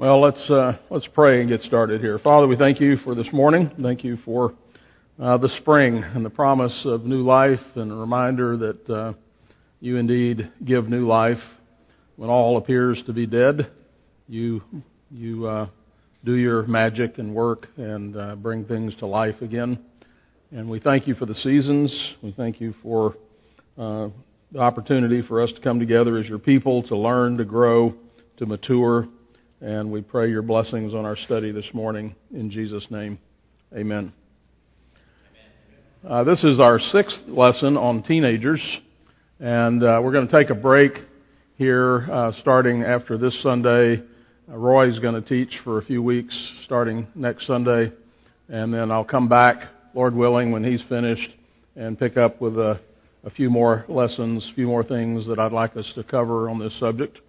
Well, let's uh, let's pray and get started here. Father, we thank you for this morning. Thank you for uh, the spring and the promise of new life, and a reminder that uh, you indeed give new life when all appears to be dead. You you uh, do your magic and work and uh, bring things to life again. And we thank you for the seasons. We thank you for uh, the opportunity for us to come together as your people to learn, to grow, to mature. And we pray your blessings on our study this morning. In Jesus' name, amen. Uh, this is our sixth lesson on teenagers. And uh, we're going to take a break here uh, starting after this Sunday. Uh, Roy's going to teach for a few weeks starting next Sunday. And then I'll come back, Lord willing, when he's finished and pick up with a a few more lessons, a few more things that I'd like us to cover on this subject.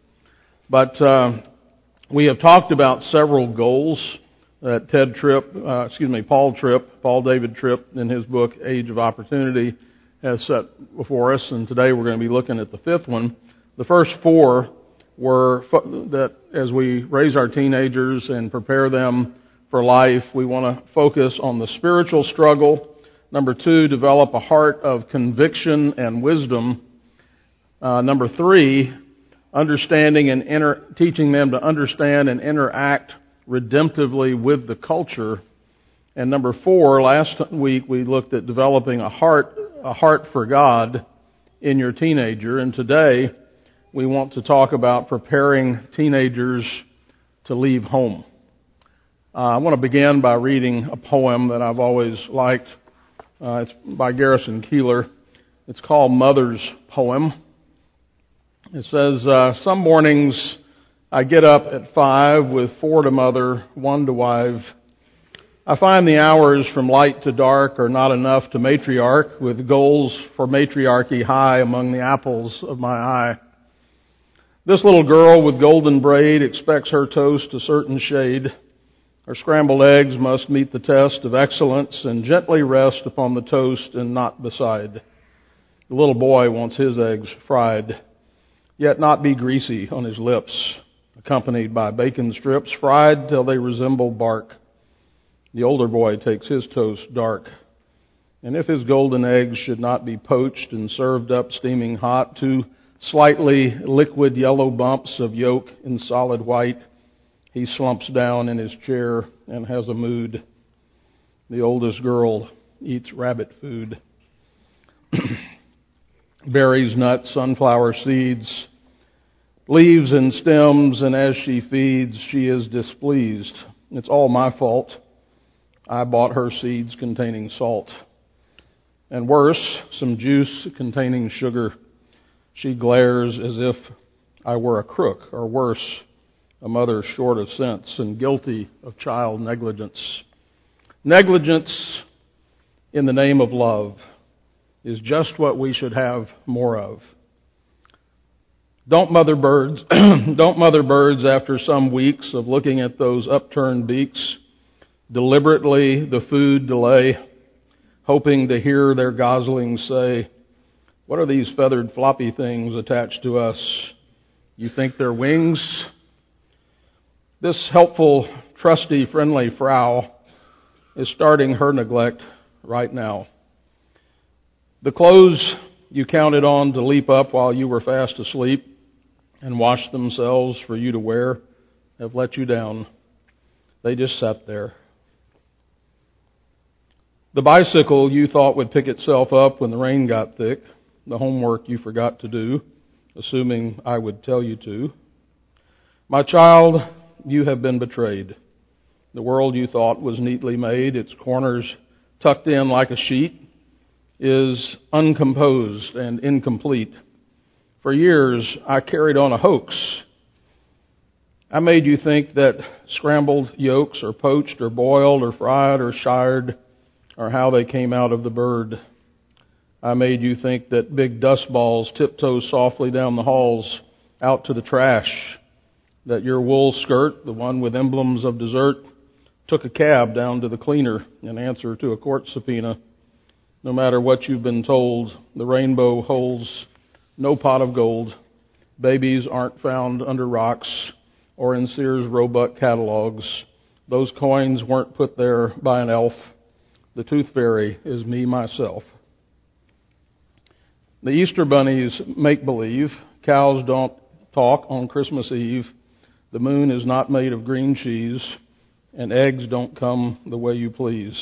But uh, we have talked about several goals that Ted Tripp, uh, excuse me, Paul Tripp, Paul David Tripp, in his book Age of Opportunity, has set before us, and today we're going to be looking at the fifth one. The first four were that as we raise our teenagers and prepare them for life, we want to focus on the spiritual struggle Number two, develop a heart of conviction and wisdom. Uh, number three, understanding and inter- teaching them to understand and interact redemptively with the culture. And number four, last week we looked at developing a heart, a heart for God in your teenager. And today we want to talk about preparing teenagers to leave home. Uh, I want to begin by reading a poem that I've always liked. Uh, it's by Garrison Keillor. It's called Mother's Poem. It says, uh, Some mornings I get up at five with four to mother, one to wife. I find the hours from light to dark are not enough to matriarch, with goals for matriarchy high among the apples of my eye. This little girl with golden braid expects her toast a certain shade. Her scrambled eggs must meet the test of excellence and gently rest upon the toast and not beside. The little boy wants his eggs fried, yet not be greasy on his lips, accompanied by bacon strips fried till they resemble bark. The older boy takes his toast dark. And if his golden eggs should not be poached and served up steaming hot, two slightly liquid yellow bumps of yolk in solid white, he slumps down in his chair and has a mood. The oldest girl eats rabbit food. Berries, nuts, sunflower seeds, leaves and stems, and as she feeds, she is displeased. It's all my fault. I bought her seeds containing salt. And worse, some juice containing sugar. She glares as if I were a crook, or worse, a mother short of sense and guilty of child negligence. Negligence in the name of love is just what we should have more of. Don't mother birds, don't mother birds after some weeks of looking at those upturned beaks, deliberately the food delay, hoping to hear their goslings say, What are these feathered floppy things attached to us? You think they're wings? This helpful, trusty, friendly Frau is starting her neglect right now. The clothes you counted on to leap up while you were fast asleep and wash themselves for you to wear have let you down. They just sat there. The bicycle you thought would pick itself up when the rain got thick, the homework you forgot to do, assuming I would tell you to. My child, you have been betrayed. The world you thought was neatly made, its corners tucked in like a sheet, is uncomposed and incomplete. For years, I carried on a hoax. I made you think that scrambled yolks or poached or boiled or fried or shirred or how they came out of the bird. I made you think that big dust balls tiptoe softly down the halls out to the trash that your wool skirt, the one with emblems of dessert, took a cab down to the cleaner in answer to a court subpoena. No matter what you've been told, the rainbow holds no pot of gold. Babies aren't found under rocks. or in Sears Roebuck catalogs. Those coins weren't put there by an elf. The tooth fairy is me myself. The Easter bunnies make believe. Cows don't talk on Christmas Eve. The moon is not made of green cheese. And eggs don't come the way you please.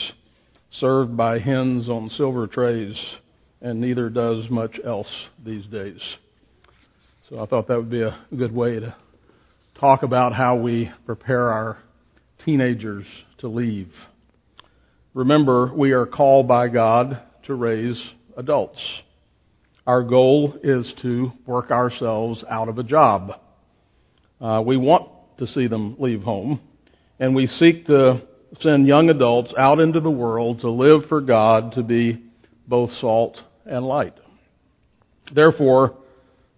Served by hens on silver trays. And neither does much else these days. So I thought that would be a good way to talk about how we prepare our teenagers to leave. Remember, we are called by God to raise adults. Our goal is to work ourselves out of a job. Uh, we want to see them leave home, and we seek to send young adults out into the world to live for God, to be both salt and light. Therefore,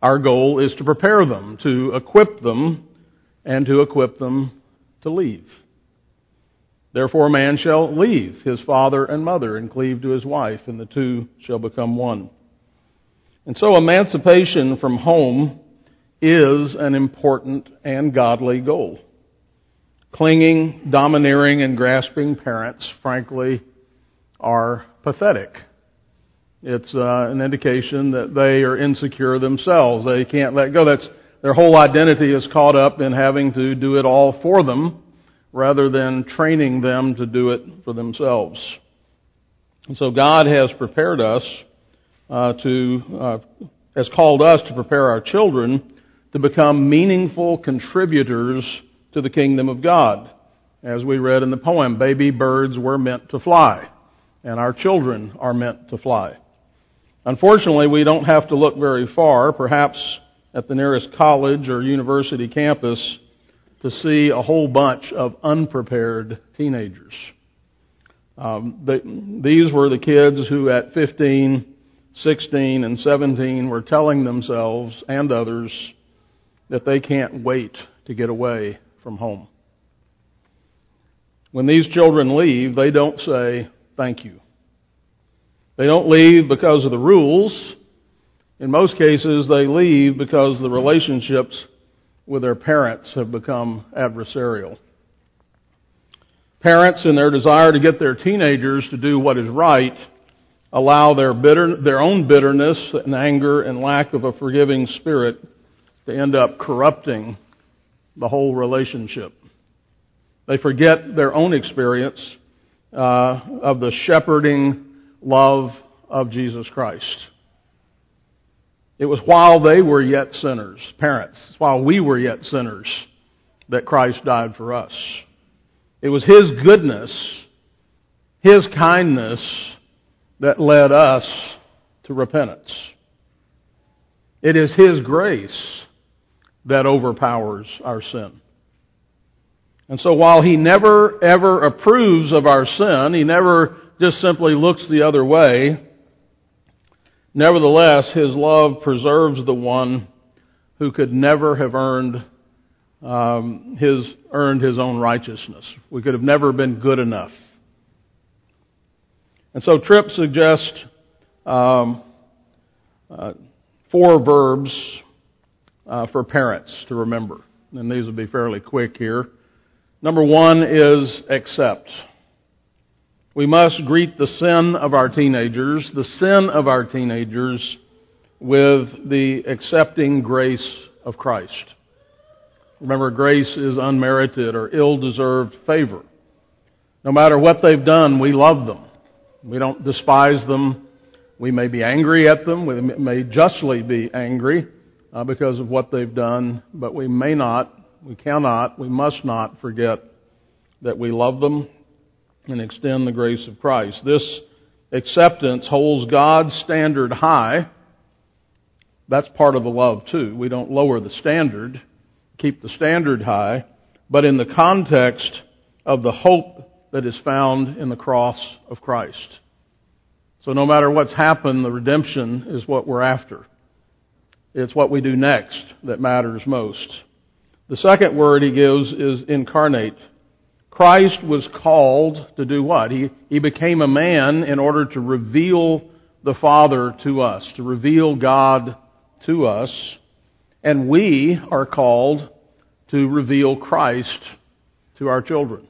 our goal is to prepare them, to equip them, and to equip them to leave. Therefore, a man shall leave his father and mother and cleave to his wife, and the two shall become one. And so, emancipation from home is an important and godly goal. Clinging, domineering, and grasping parents, frankly, are pathetic. It's uh, an indication that they are insecure themselves. They can't let go. That's their whole identity is caught up in having to do it all for them rather than training them to do it for themselves. And so God has prepared us uh, to, uh, has called us to prepare our children to become meaningful contributors to the kingdom of God. As we read in the poem, baby birds were meant to fly, and our children are meant to fly. Unfortunately, we don't have to look very far, perhaps at the nearest college or university campus, to see a whole bunch of unprepared teenagers. Um, they, these were the kids who at 15, 16, and 17 were telling themselves and others that they can't wait to get away from home. When these children leave, they don't say, thank you. They don't leave because of the rules. In most cases, they leave because the relationships with their parents have become adversarial. Parents, in their desire to get their teenagers to do what is right, allow their bitter, their own bitterness and anger and lack of a forgiving spirit to end up corrupting the whole relationship. They forget their own experience uh, of the shepherding love of Jesus Christ. It was while they were yet sinners, parents, while we were yet sinners, that Christ died for us. It was His goodness, His kindness that led us to repentance. It is His grace that overpowers our sin. And so while He never ever approves of our sin, He never just simply looks the other way, Nevertheless, his love preserves the one who could never have earned um, his earned his own righteousness. We could have never been good enough. And so Tripp suggests um, uh, four verbs uh, for parents to remember, and these will be fairly quick here. Number one is accept. We must greet the sin of our teenagers, the sin of our teenagers, with the accepting grace of Christ. Remember, grace is unmerited or ill deserved favor. No matter what they've done, we love them. We don't despise them. We may be angry at them. We may justly be angry uh, because of what they've done, but we may not, we cannot, we must not forget that we love them and extend the grace of Christ. This acceptance holds God's standard high. That's part of the love too. We don't lower the standard, keep the standard high, but in the context of the hope that is found in the cross of Christ. So no matter what's happened, the redemption is what we're after. It's what we do next that matters most. The second word he gives is incarnate. Christ was called to do what? He, he became a man in order to reveal the Father to us, to reveal God to us. And we are called to reveal Christ to our children.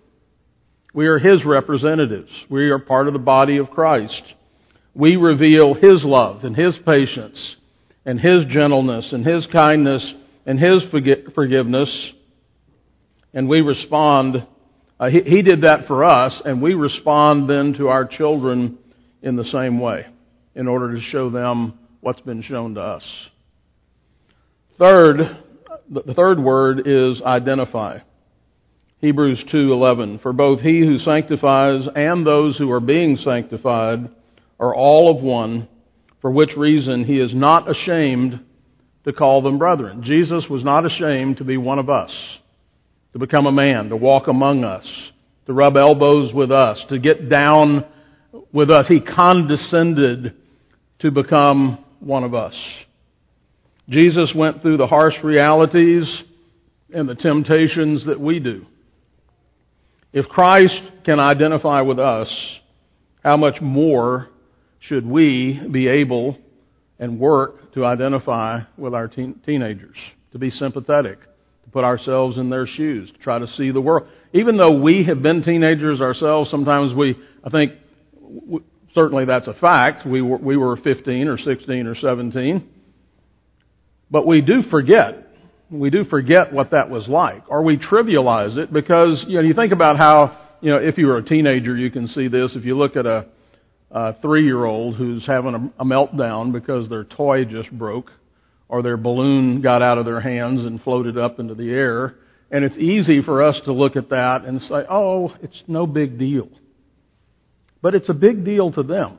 We are His representatives. We are part of the body of Christ. We reveal His love and His patience and His gentleness and His kindness and His forgiveness. And we respond. Uh, he, he did that for us, and we respond then to our children in the same way in order to show them what's been shown to us. Third, the third word is identify. Hebrews 2:11 For both he who sanctifies and those who are being sanctified are all of one, for which reason he is not ashamed to call them brethren. Jesus was not ashamed to be one of us, to become a man, to walk among us, to rub elbows with us, to get down with us. He condescended to become one of us. Jesus went through the harsh realities and the temptations that we do. If Christ can identify with us, how much more should we be able and work to identify with our teen- teenagers, to be sympathetic, put ourselves in their shoes, to try to see the world. Even though we have been teenagers ourselves, sometimes we, I think, w- certainly that's a fact. We were, we were 15 or 16 or 17. But we do forget we do forget what that was like, or we trivialize it because you know you think about how you know if you were a teenager, you can see this. If you look at a, a three-year-old who's having a, a meltdown because their toy just broke, or their balloon got out of their hands and floated up into the air, and it's easy for us to look at that and say, "Oh, it's no big deal," but it's a big deal to them.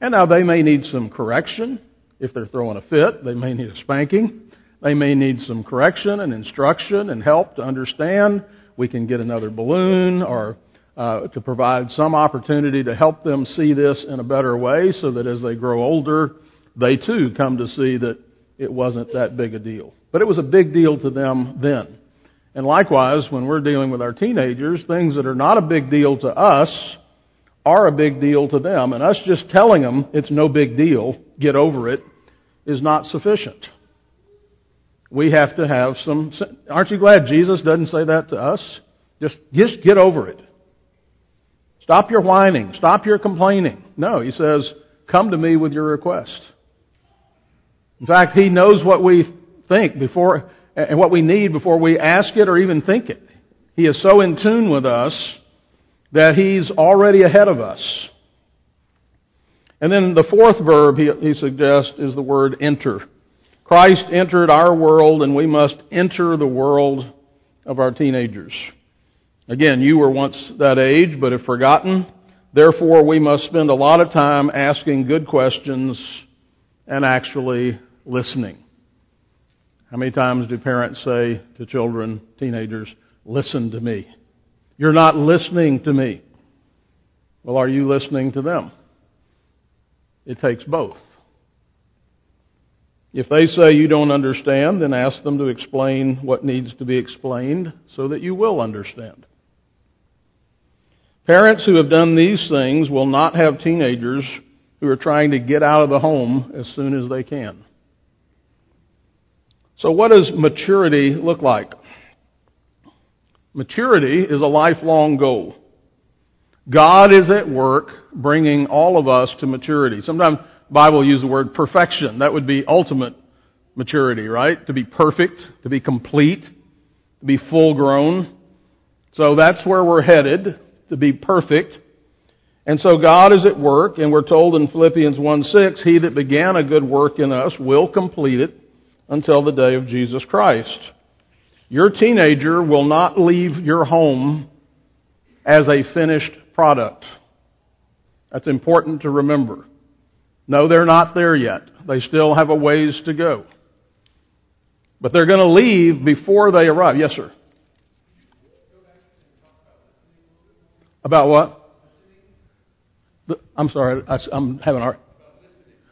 And now they may need some correction if they're throwing a fit. They may need a spanking. They may need some correction and instruction and help to understand. We can get another balloon or uh, to provide some opportunity to help them see this in a better way so that as they grow older, they too come to see that it wasn't that big a deal. But it was a big deal to them then. And likewise, when we're dealing with our teenagers, things that are not a big deal to us are a big deal to them. And us just telling them it's no big deal, get over it, is not sufficient we have to have some. Aren't you glad Jesus doesn't say that to us? Just, just get over it. Stop your whining. Stop your complaining. No, he says, come to me with your request. In fact, he knows what we think before, and what we need before we ask it or even think it. He is so in tune with us that he's already ahead of us. And then the fourth verb he, he suggests is the word enter. Christ entered our world and we must enter the world of our teenagers. Again, you were once that age, but have forgotten. Therefore, we must spend a lot of time asking good questions and actually listening. How many times do parents say to children, teenagers, listen to me? You're not listening to me. Well, are you listening to them? It takes both. If they say you don't understand, then ask them to explain what needs to be explained so that you will understand. Parents who have done these things will not have teenagers who are trying to get out of the home as soon as they can. So, what does maturity look like? Maturity is a lifelong goal. God is at work bringing all of us to maturity. Sometimes Bible use the word perfection. That would be ultimate maturity, right? To be perfect, to be complete, to be full grown. So that's where we're headed, to be perfect. And so God is at work, and we're told in Philippians 1 6, He that began a good work in us will complete it until the day of Jesus Christ. Your teenager will not leave your home as a finished product. That's important to remember. No, they're not there yet. They still have a ways to go. But they're going to leave before they arrive. Yes, sir. About what? I'm sorry, I, am having a. hard.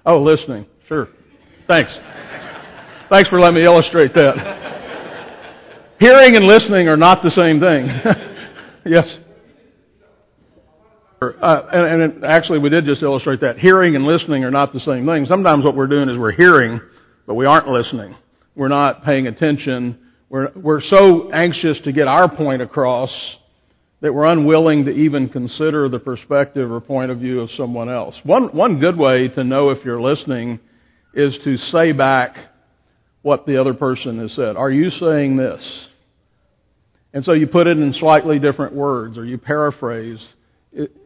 Oh, listening. Sure. Thanks. Thanks for letting me illustrate that. Hearing and listening are not the same thing. yes. Uh, and, and actually, we did just illustrate that. Hearing and listening are not the same thing. Sometimes what we're doing is we're hearing, but we aren't listening. We're not paying attention. we're, we're so anxious to get our point across that we're unwilling to even consider the perspective or point of view of someone else. One, one good way to know if you're listening is to say back what the other person has said. Are you saying this? And so you put it in slightly different words or you paraphrase.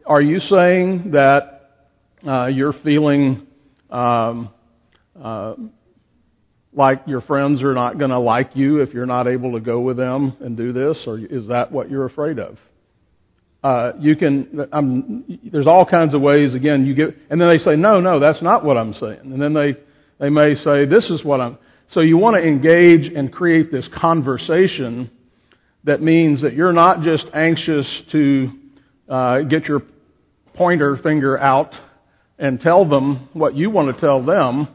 Are you saying that uh, you're feeling um, uh, like your friends are not going to like you if you're not able to go with them and do this, or is that what you're afraid of? Uh, you can. I'm, there's all kinds of ways. Again, you get, and then they say, "No, no, that's not what I'm saying." And then they they may say, "This is what I'm." So you want to engage and create this conversation that means that you're not just anxious to uh, get your pointer finger out and tell them what you want to tell them,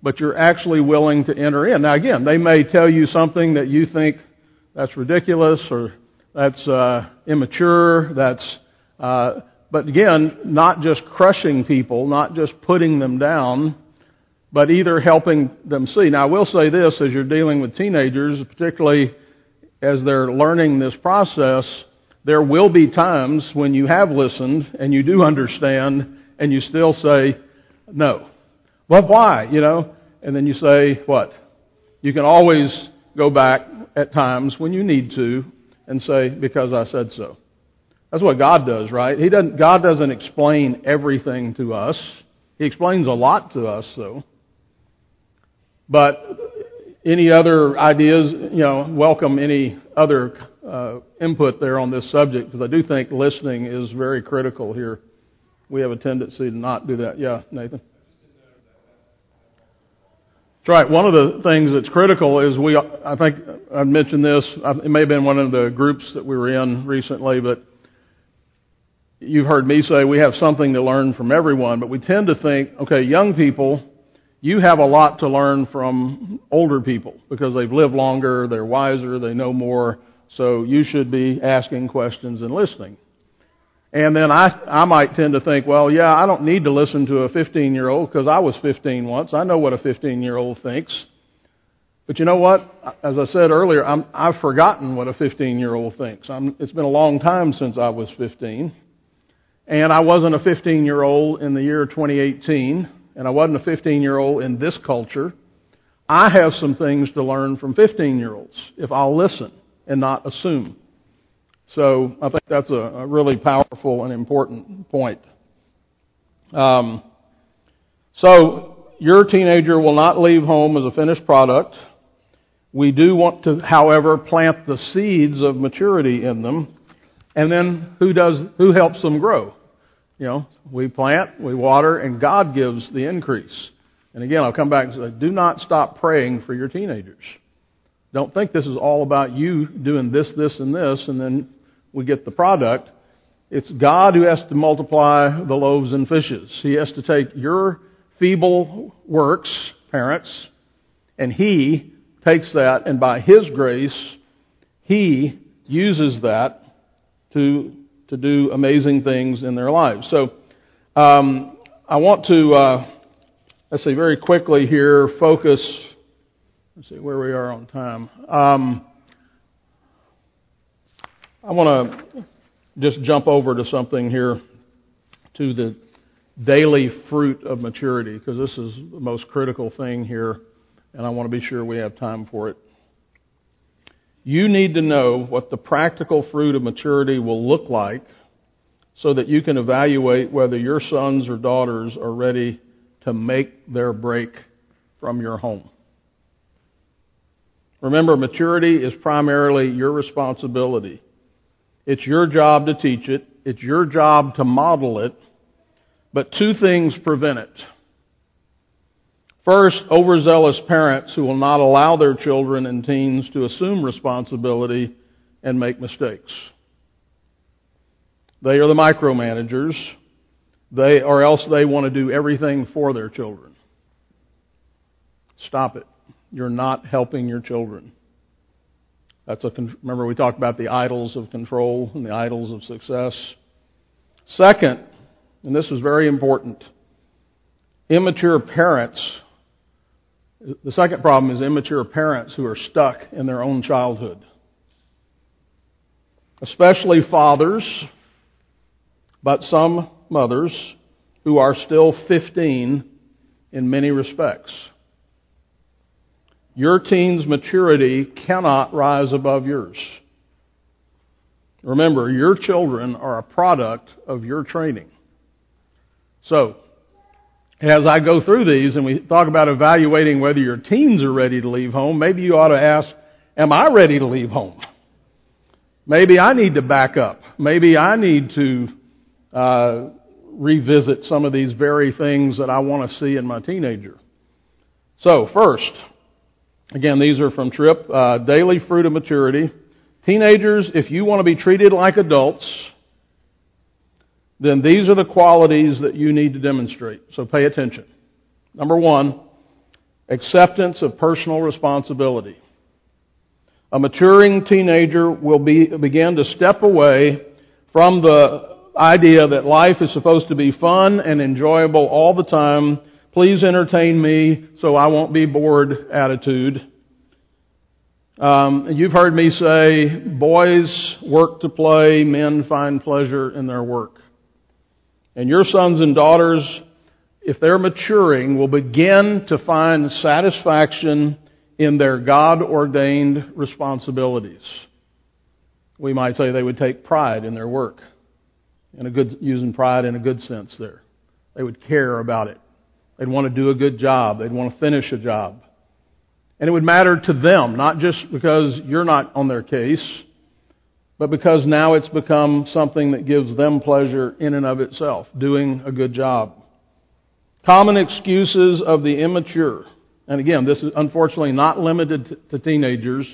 but you're actually willing to enter in. Now, again, they may tell you something that you think that's ridiculous or that's uh, immature. That's, uh, but again, not just crushing people, not just putting them down, but either helping them see. Now, I will say this: as you're dealing with teenagers, particularly as they're learning this process, there will be times when you have listened and you do understand, and you still say no. Well, why? You know, and then you say what? You can always go back at times when you need to and say, because I said so. That's what God does, right? He doesn't, God doesn't explain everything to us. He explains a lot to us, though. But any other ideas, you know, welcome any other uh, input there on this subject, because I do think listening is very critical here. We have a tendency to not do that. Yeah, Nathan? That's right. One of the things that's critical is we, I think I mentioned this, it may have been one of the groups that we were in recently, but you've heard me say we have something to learn from everyone, but we tend to think, okay, young people, you have a lot to learn from older people because they've lived longer, they're wiser, they know more, so you should be asking questions and listening. And then I, I might tend to think, well, yeah, I don't need to listen to a 15 year old because I was 15 once. I know what a 15 year old thinks. But you know what? As I said earlier, I'm, I've forgotten what a 15 year old thinks. I'm, it's been a long time since I was 15. And I wasn't a 15 year old in the year 2018. And I wasn't a 15 year old in this culture. I have some things to learn from 15 year olds if I'll listen and not assume. So I think that's a, a really powerful and important point. Um, so your teenager will not leave home as a finished product. We do want to, however, plant the seeds of maturity in them. And then who does, who helps them grow? You know, we plant, we water, and God gives the increase. And again, I'll come back and say, do not stop praying for your teenagers. Don't think this is all about you doing this, this, and this, and then we get the product. It's God who has to multiply the loaves and fishes. He has to take your feeble works, parents, and He takes that, and by His grace, He uses that to, to do amazing things in their lives. So, um, I want to, uh, let's see, very quickly here, focus. Let's see where we are on time. Um, I want to just jump over to something here to the daily fruit of maturity because this is the most critical thing here, and I want to be sure we have time for it. You need to know what the practical fruit of maturity will look like so that you can evaluate whether your sons or daughters are ready to make their break from your home. Remember, maturity is primarily your responsibility. It's your job to teach it. It's your job to model it. But two things prevent it. First, overzealous parents who will not allow their children and teens to assume responsibility and make mistakes. They are the micromanagers. They, or else they want to do everything for their children. Stop it. You're not helping your children. That's a, remember we talked about the idols of control and the idols of success. Second, and this is very important, immature parents The second problem is immature parents who are stuck in their own childhood. Especially fathers, but some mothers who are still 15 in many respects. Your teen's maturity cannot rise above yours. Remember, your children are a product of your training. So, as I go through these and we talk about evaluating whether your teens are ready to leave home, maybe you ought to ask, am I ready to leave home? Maybe I need to back up. Maybe I need to uh, revisit some of these very things that I want to see in my teenager. So, first, again, these are from Tripp, uh, Daily Fruit of Maturity. Teenagers, if you want to be treated like adults, then these are the qualities that you need to demonstrate. So pay attention. Number one, acceptance of personal responsibility. A maturing teenager will be, begin to step away from the idea that life is supposed to be fun and enjoyable all the time. Please entertain me so I won't be bored attitude. Um, you've heard me say, boys work to play, men find pleasure in their work. And your sons and daughters, if they're maturing, will begin to find satisfaction in their God ordained responsibilities. We might say they would take pride in their work. In a good, using pride in a good sense there. They would care about it. They'd want to do a good job. They'd want to finish a job. And it would matter to them, not just because you're not on their case, but because now it's become something that gives them pleasure in and of itself, doing a good job. Common excuses of the immature. And again, this is unfortunately not limited to teenagers.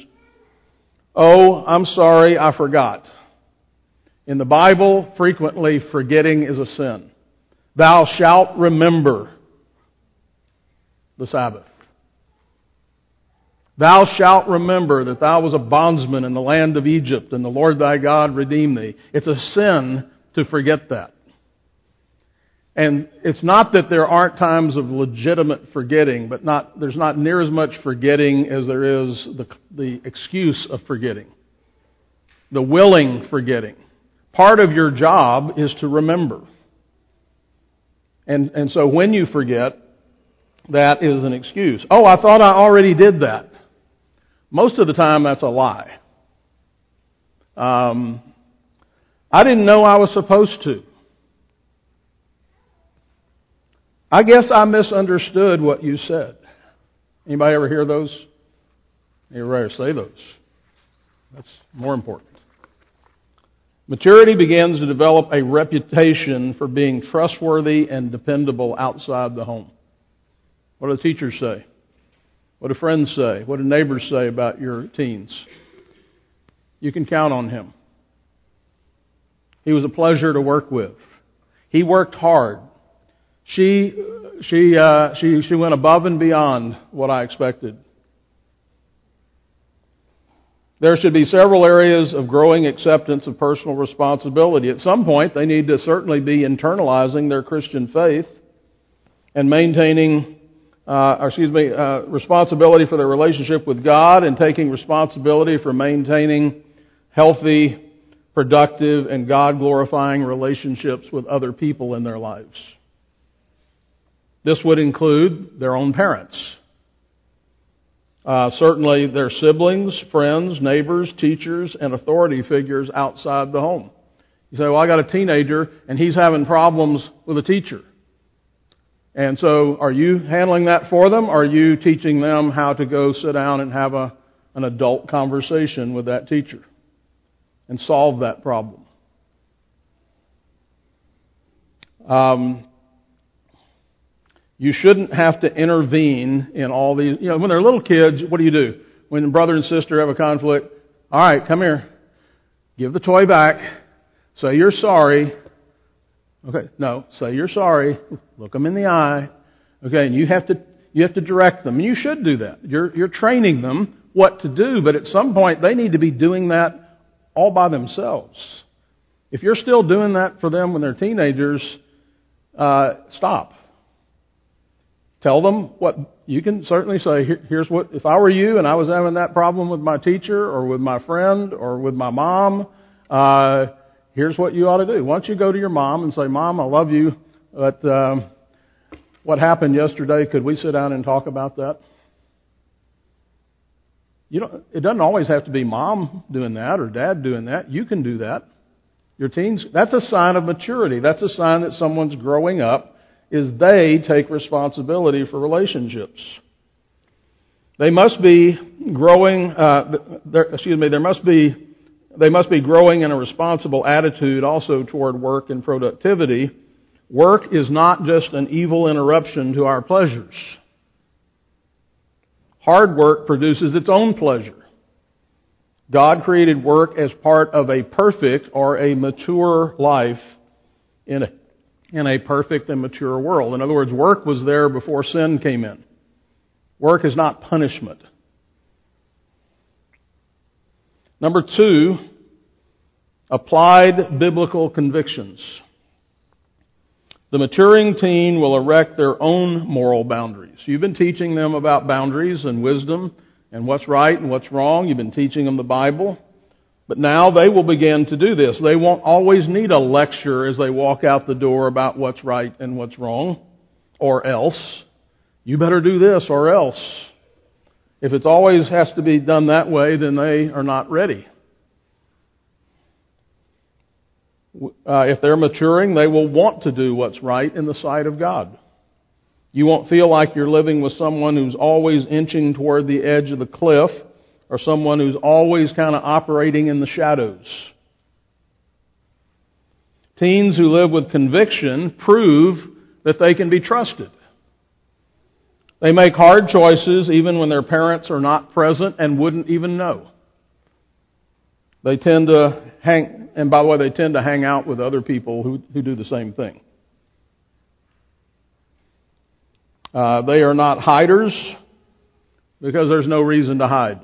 Oh, I'm sorry, I forgot. In the Bible, frequently forgetting is a sin. Thou shalt remember the Sabbath. Thou shalt remember that thou was a bondsman in the land of Egypt and the Lord thy God redeemed thee. It's a sin to forget that. And it's not that there aren't times of legitimate forgetting, but not, there's not near as much forgetting as there is the, the excuse of forgetting. The willing forgetting. Part of your job is to remember. And, and so when you forget, that is an excuse. Oh, I thought I already did that. Most of the time, that's a lie. Um, I didn't know I was supposed to. I guess I misunderstood what you said. Anybody ever hear those? Anybody ever say those? That's more important. Maturity begins to develop a reputation for being trustworthy and dependable outside the home. What do the teachers say? What do friends say? What do neighbors say about your teens? You can count on him. He was a pleasure to work with. He worked hard. She, she, uh, she, she went above and beyond what I expected. There should be several areas of growing acceptance of personal responsibility. At some point, they need to certainly be internalizing their Christian faith and maintaining uh, or excuse me, uh, responsibility for their relationship with God and taking responsibility for maintaining healthy, productive, and God glorifying relationships with other people in their lives. This would include their own parents. Uh, certainly their siblings, friends, neighbors, teachers, and authority figures outside the home. You say, well, I got a teenager and he's having problems with a teacher. And so, are you handling that for them? Are you teaching them how to go sit down and have a, an adult conversation with that teacher and solve that problem? Um, you shouldn't have to intervene in all these. You know, when they're little kids, what do you do? When brother and sister have a conflict, all right, come here. Give the toy back. Say you're sorry. Okay, no, say you're sorry. Look them in the eye. Okay, and you have to you have to direct them. And you should do that. You're you're training them what to do, but at some point they need to be doing that all by themselves. If you're still doing that for them when they're teenagers, uh, stop. Tell them what you can certainly say. Here, here's what if I were you and I was having that problem with my teacher or with my friend or with my mom. Uh, here's what you ought to do. Why don't you go to your mom and say, "Mom, I love you, but um, what happened yesterday? Could we sit down and talk about that?" You don't, it doesn't always have to be mom doing that or dad doing that. You can do that. Your teens, that's a sign of maturity. That's a sign that someone's growing up is they take responsibility for relationships. They must be growing, uh, excuse me, there must be, they must be growing in a responsible attitude also toward work and productivity. Work is not just an evil interruption to our pleasures. Hard work produces its own pleasure. God created work as part of a perfect or a mature life in a, in a perfect and mature world. In other words, work was there before sin came in. Work is not punishment. Number two, applied biblical convictions. The maturing teen will erect their own moral boundaries. You've been teaching them about boundaries and wisdom and what's right and what's wrong. You've been teaching them the Bible. But now they will begin to do this. They won't always need a lecture as they walk out the door about what's right and what's wrong, or else. You better do this or else. If it always has to be done that way, then they are not ready. uh, if they're maturing, they will want to do what's right in the sight of God. You won't feel like you're living with someone who's always inching toward the edge of the cliff or someone who's always kind of operating in the shadows. Teens who live with conviction prove that they can be trusted. They make hard choices even when their parents are not present and wouldn't even know. They tend to hang, and by the way, they tend to hang out with other people who, who do the same thing. Uh, they are not hiders because there's no reason to hide.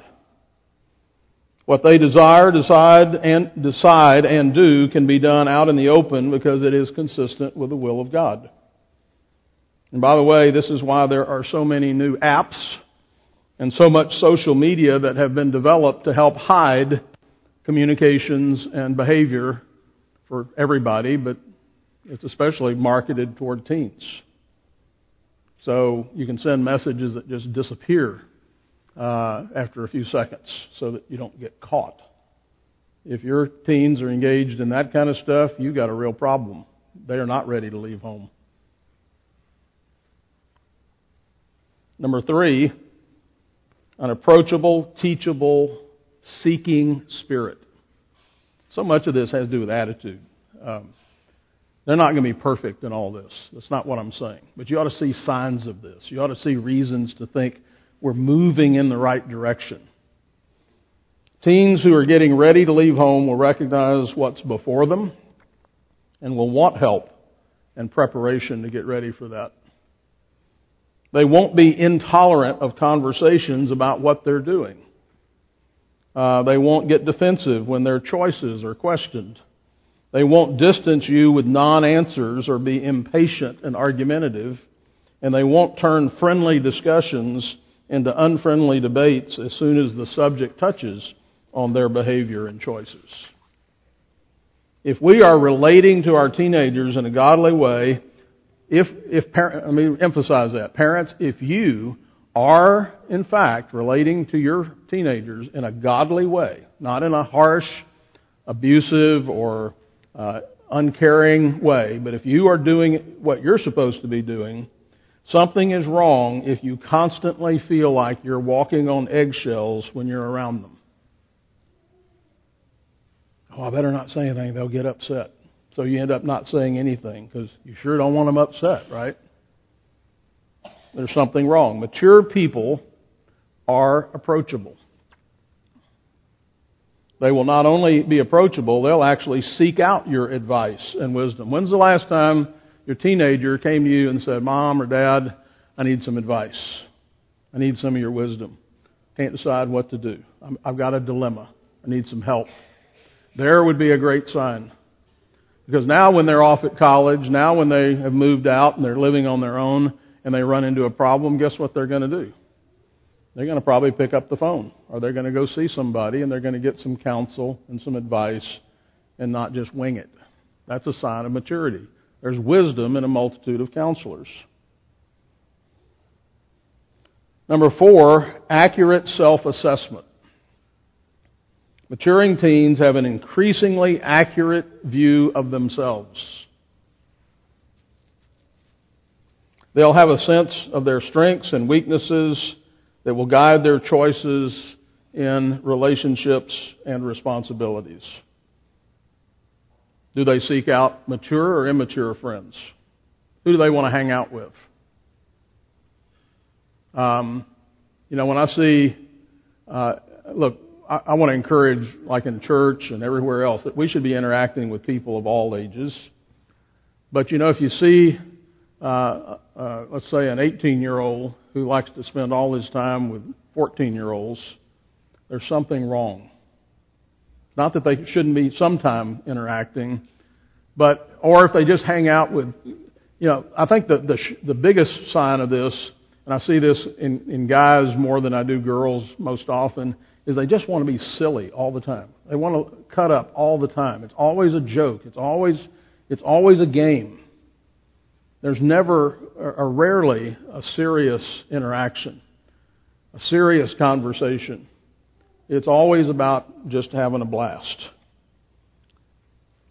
What they desire, decide, and decide and do can be done out in the open because it is consistent with the will of God. And by the way, this is why there are so many new apps and so much social media that have been developed to help hide communications and behavior for everybody, but it's especially marketed toward teens. So you can send messages that just disappear uh, after a few seconds so that you don't get caught. If your teens are engaged in that kind of stuff, you've got a real problem. They are not ready to leave home. Number three, an approachable, teachable, seeking spirit. So much of this has to do with attitude. Um, they're not going to be perfect in all this. That's not what I'm saying. But you ought to see signs of this. You ought to see reasons to think we're moving in the right direction. Teens who are getting ready to leave home will recognize what's before them and will want help and preparation to get ready for that. They won't be intolerant of conversations about what they're doing. Uh, they won't get defensive when their choices are questioned. They won't distance you with non answers or be impatient and argumentative. And they won't turn friendly discussions into unfriendly debates as soon as the subject touches on their behavior and choices. If we are relating to our teenagers in a godly way, if, if parent, let me emphasize that. Parents, if you are, in fact, relating to your teenagers in a godly way, not in a harsh, abusive, or uh, uncaring way, but if you are doing what you're supposed to be doing, something is wrong if you constantly feel like you're walking on eggshells when you're around them. Oh, I better not say anything, they'll get upset. So you end up not saying anything because you sure don't want them upset, right? There's something wrong. Mature people are approachable. They will not only be approachable, they'll actually seek out your advice and wisdom. When's the last time your teenager came to you and said, Mom or Dad, I need some advice. I need some of your wisdom. Can't decide what to do. I've got a dilemma. I need some help. There would be a great sign. Because now when they're off at college, now when they have moved out and they're living on their own, and they run into a problem, guess what they're going to do? They're going to probably pick up the phone, or they're going to go see somebody, and they're going to get some counsel and some advice, and not just wing it. That's a sign of maturity. There's wisdom in a multitude of counselors. Number four, accurate self assessment. Maturing teens have an increasingly accurate view of themselves. They'll have a sense of their strengths and weaknesses that will guide their choices in relationships and responsibilities. Do they seek out mature or immature friends? Who do they want to hang out with? Um, you know, when I see, uh, look, I, I want to encourage, like in church and everywhere else, that we should be interacting with people of all ages. But you know, if you see, uh, uh, let's say, an 18 year old who likes to spend all his time with 14 year olds, there's something wrong. Not that they shouldn't be sometime interacting, but or if they just hang out with, you know, I think the the, the biggest sign of this, and I see this in, in guys more than I do girls most often, is they just want to be silly all the time. They want to cut up all the time. It's always a joke. It's always it's always a game. There's never or rarely a serious interaction, a serious conversation. It's always about just having a blast.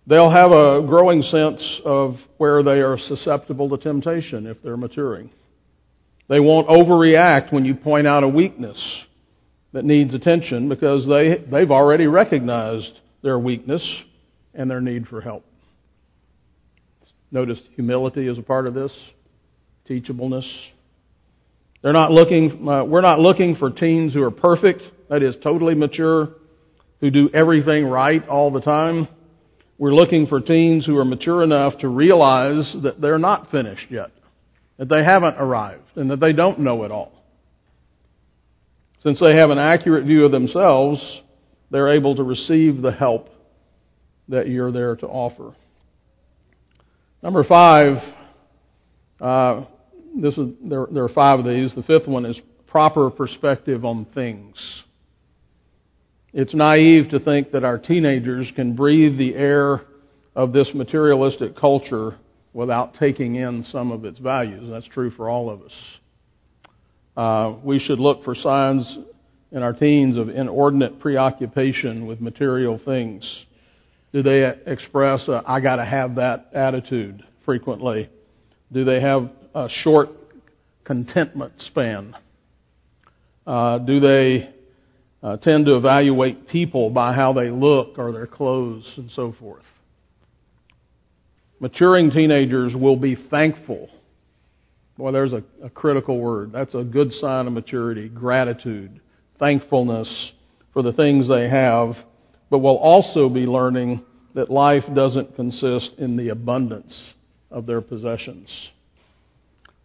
They'll have a growing sense of where they are susceptible to temptation if they're maturing. They won't overreact when you point out a weakness that needs attention because they, they've already recognized their weakness and their need for help. Notice humility is a part of this, teachableness. They're not looking, uh, we're not looking for teens who are perfect that is totally mature, who do everything right all the time. We're looking for teens who are mature enough to realize that they're not finished yet, that they haven't arrived, and that they don't know it all. Since they have an accurate view of themselves, they're able to receive the help that you're there to offer. Number five, uh, this is there, there are five of these. The fifth one is proper perspective on things. It's naive to think that our teenagers can breathe the air of this materialistic culture without taking in some of its values. That's true for all of us. Uh, we should look for signs in our teens of inordinate preoccupation with material things. Do they express a, I got to have that attitude frequently? Do they have a short contentment span? Uh, do they uh, tend to evaluate people by how they look or their clothes and so forth. Maturing teenagers will be thankful. Boy, there's a, a critical word. That's a good sign of maturity. Gratitude, thankfulness for the things they have, but will also be learning that life doesn't consist in the abundance of their possessions.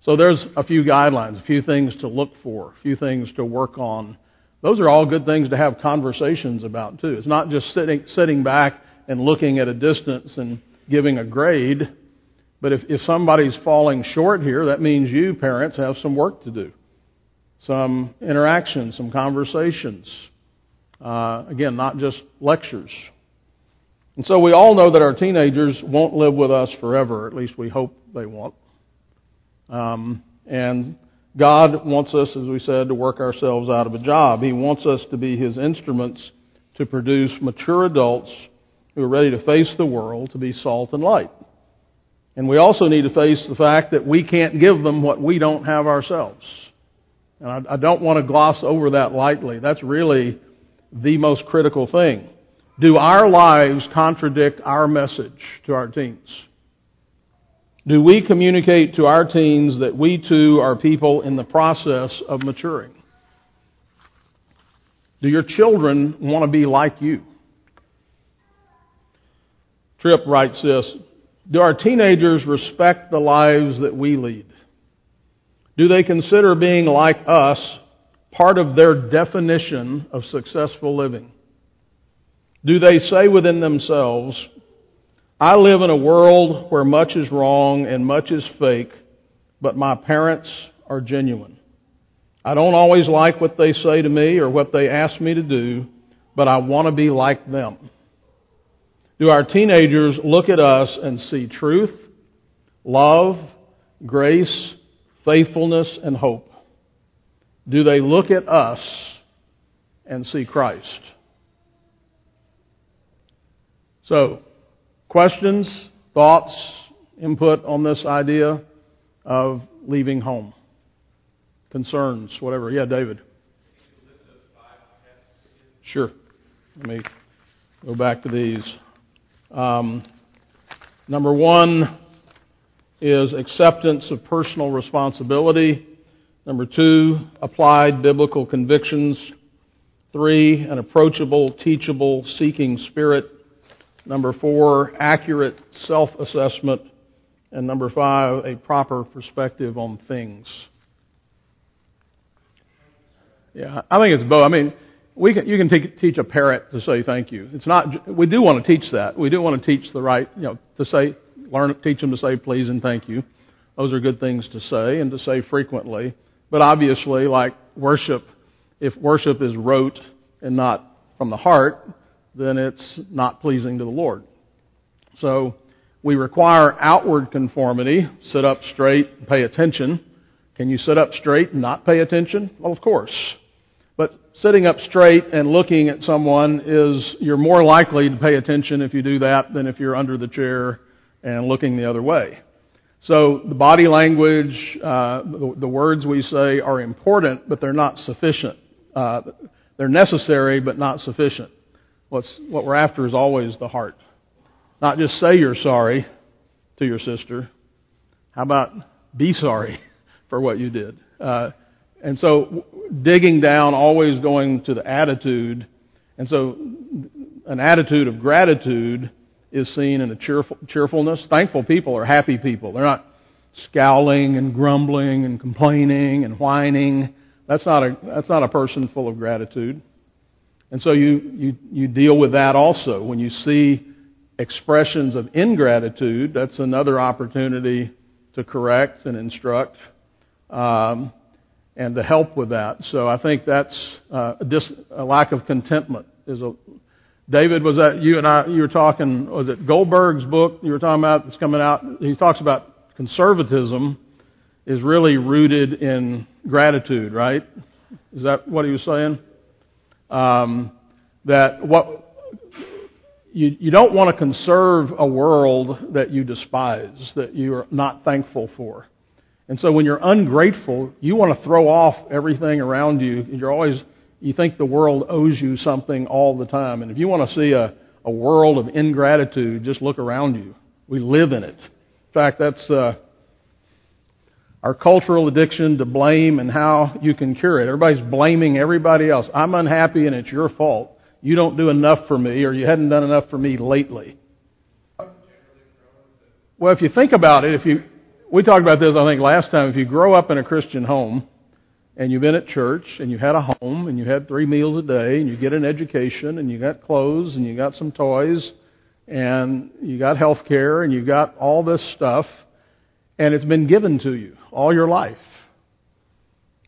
So there's a few guidelines, a few things to look for, a few things to work on those are all good things to have conversations about too. It's not just sitting sitting back and looking at a distance and giving a grade. But if, if somebody's falling short here, that means you, parents, have some work to do. Some interaction, some conversations. Uh, again, not just lectures. And so we all know that our teenagers won't live with us forever. At least we hope they won't. Um, and God wants us, as we said, to work ourselves out of a job. He wants us to be His instruments to produce mature adults who are ready to face the world, to be salt and light. And we also need to face the fact that we can't give them what we don't have ourselves. And I, I don't want to gloss over that lightly. That's really the most critical thing. Do our lives contradict our message to our teens? Do we communicate to our teens that we too are people in the process of maturing? Do your children want to be like you? Tripp writes this Do our teenagers respect the lives that we lead? Do they consider being like us part of their definition of successful living? Do they say within themselves, I live in a world where much is wrong and much is fake, but my parents are genuine. I don't always like what they say to me or what they ask me to do, but I want to be like them. Do our teenagers look at us and see truth, love, grace, faithfulness, and hope? Do they look at us and see Christ? So, questions, thoughts, input on this idea of leaving home? Concerns, whatever. Yeah, David. Sure. Let me go back to these. Um, number one is acceptance of personal responsibility. Number two, applied biblical convictions. Three, an approachable, teachable, seeking spirit. Number four, accurate self assessment. And number five, a proper perspective on things. Yeah, I think it's both. I mean, we can, you can te- teach a parrot to say thank you. It's not. We do want to teach that. We do want to teach the right, you know, to say, learn, teach them to say please and thank you. Those are good things to say and to say frequently. But obviously, like worship, if worship is rote and not from the heart, then it's not pleasing to the Lord. So we require outward conformity, sit up straight, pay attention. Can you sit up straight and not pay attention? Well, of course. But sitting up straight and looking at someone is, you're more likely to pay attention if you do that than if you're under the chair and looking the other way. So the body language, uh, the, the, words we say are important, but they're not sufficient. Uh, they're necessary, but not sufficient. What's, what we're after is always the heart. Not just say you're sorry to your sister. How about be sorry for what you did? Uh, and so digging down, always going to the attitude. And so an attitude of gratitude is seen in a cheerful, cheerfulness. Thankful people are happy people. They're not scowling and grumbling and complaining and whining. That's not a, that's not a person full of gratitude. And so you, you, you deal with that also. When you see expressions of ingratitude, that's another opportunity to correct and instruct. Um, and to help with that. So I think that's uh, a, dis- a lack of contentment is a. David, was that you and I? You were talking. Was it Goldberg's book you were talking about that's coming out? He talks about conservatism is really rooted in gratitude, right? Is that what he was saying? Um, that what you, you don't want to conserve a world that you despise, that you are not thankful for. And so when you're ungrateful, you want to throw off everything around you. You're always, you think the world owes you something all the time. And if you want to see a, a world of ingratitude, just look around you. We live in it. In fact, that's uh, our cultural addiction to blame and how you can cure it. Everybody's blaming everybody else. I'm unhappy and it's your fault. You don't do enough for me or you hadn't done enough for me lately. Well, if you think about it, if you we talked about this, I think, last time. If you grow up in a Christian home and you've been at church and you had a home and you had three meals a day and you get an education and you got clothes and you got some toys and you got health care and you got all this stuff and it's been given to you all your life.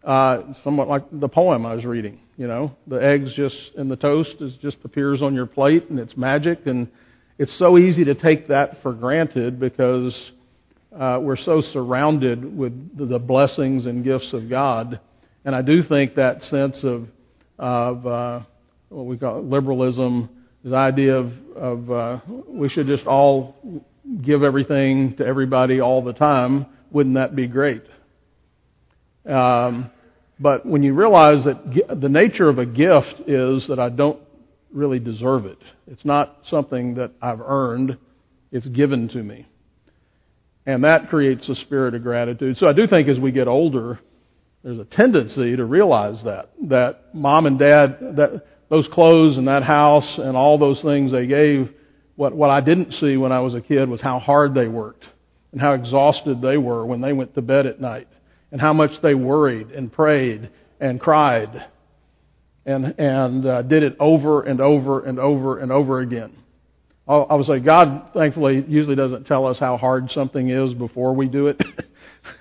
Uh, somewhat like the poem I was reading, you know, the eggs just and the toast is just appears on your plate and it's magic and it's so easy to take that for granted because uh, we're so surrounded with the blessings and gifts of God. And I do think that sense of, of uh, what we call liberalism, this idea of, of uh, we should just all give everything to everybody all the time, wouldn't that be great? Um, but when you realize that the nature of a gift is that I don't really deserve it, it's not something that I've earned, it's given to me. And that creates a spirit of gratitude. So I do think as we get older, there's a tendency to realize that, that mom and dad, that those clothes and that house and all those things they gave, what, what I didn't see when I was a kid was how hard they worked and how exhausted they were when they went to bed at night and how much they worried and prayed and cried and, and uh, did it over and over and over and over again. I would say God, thankfully, usually doesn't tell us how hard something is before we do it.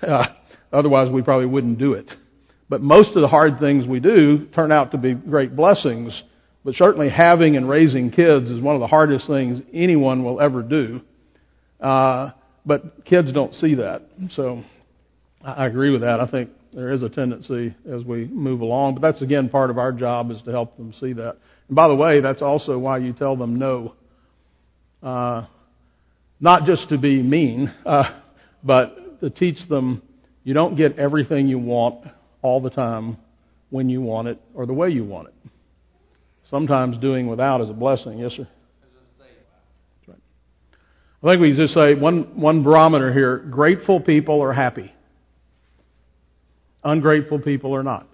Uh, otherwise, we probably wouldn't do it. But most of the hard things we do turn out to be great blessings. But certainly having and raising kids is one of the hardest things anyone will ever do. Uh, but kids don't see that. So I agree with that. I think there is a tendency as we move along. But that's again part of our job is to help them see that. And by the way, that's also why you tell them no. Uh, not just to be mean, uh, but to teach them you don't get everything you want all the time when you want it or the way you want it. Sometimes doing without is a blessing. Yes, sir. I think we just say one, one barometer here grateful people are happy, ungrateful people are not.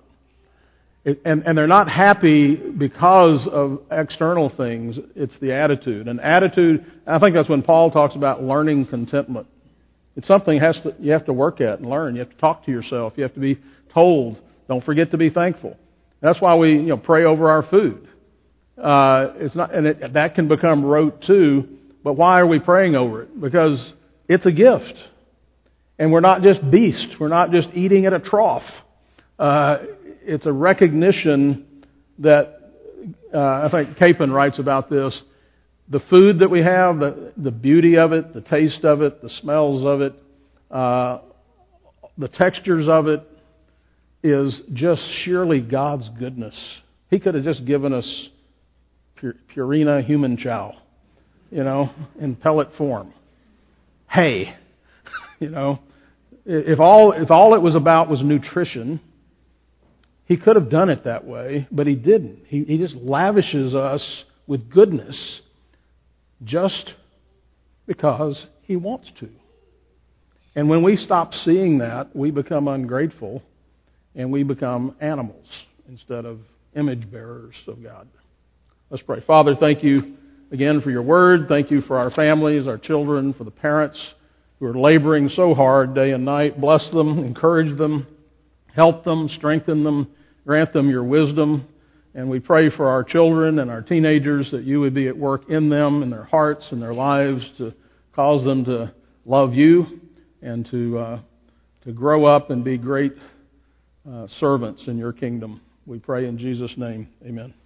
And, and they're not happy because of external things, it's the attitude. And attitude, I think that's when Paul talks about learning contentment. It's something has to, you have to work at and learn. You have to talk to yourself. You have to be told. Don't forget to be thankful. That's why we you know, pray over our food. Uh, it's not, and it, that can become rote too. But why are we praying over it? Because it's a gift, and we're not just beasts. We're not just eating at a trough. Uh, it's a recognition that uh, I think Capon writes about this. The food that we have, the, the beauty of it, the taste of it, the smells of it, uh, the textures of it, is just surely God's goodness. He could have just given us Purina human chow, you know, in pellet form. Hay, you know. If all, if all it was about was nutrition, he could have done it that way, but he didn't. He, he just lavishes us with goodness just because he wants to. And when we stop seeing that, we become ungrateful and we become animals instead of image bearers of God. Let's pray. Father, thank you again for your word. Thank you for our families, our children, for the parents who are laboring so hard day and night. Bless them, encourage them, help them, strengthen them, grant them your wisdom. And we pray for our children and our teenagers that you would be at work in them, in their hearts and their lives to cause them to love you and to, uh, to grow up and be great uh, servants in your kingdom. We pray in Jesus' name. Amen.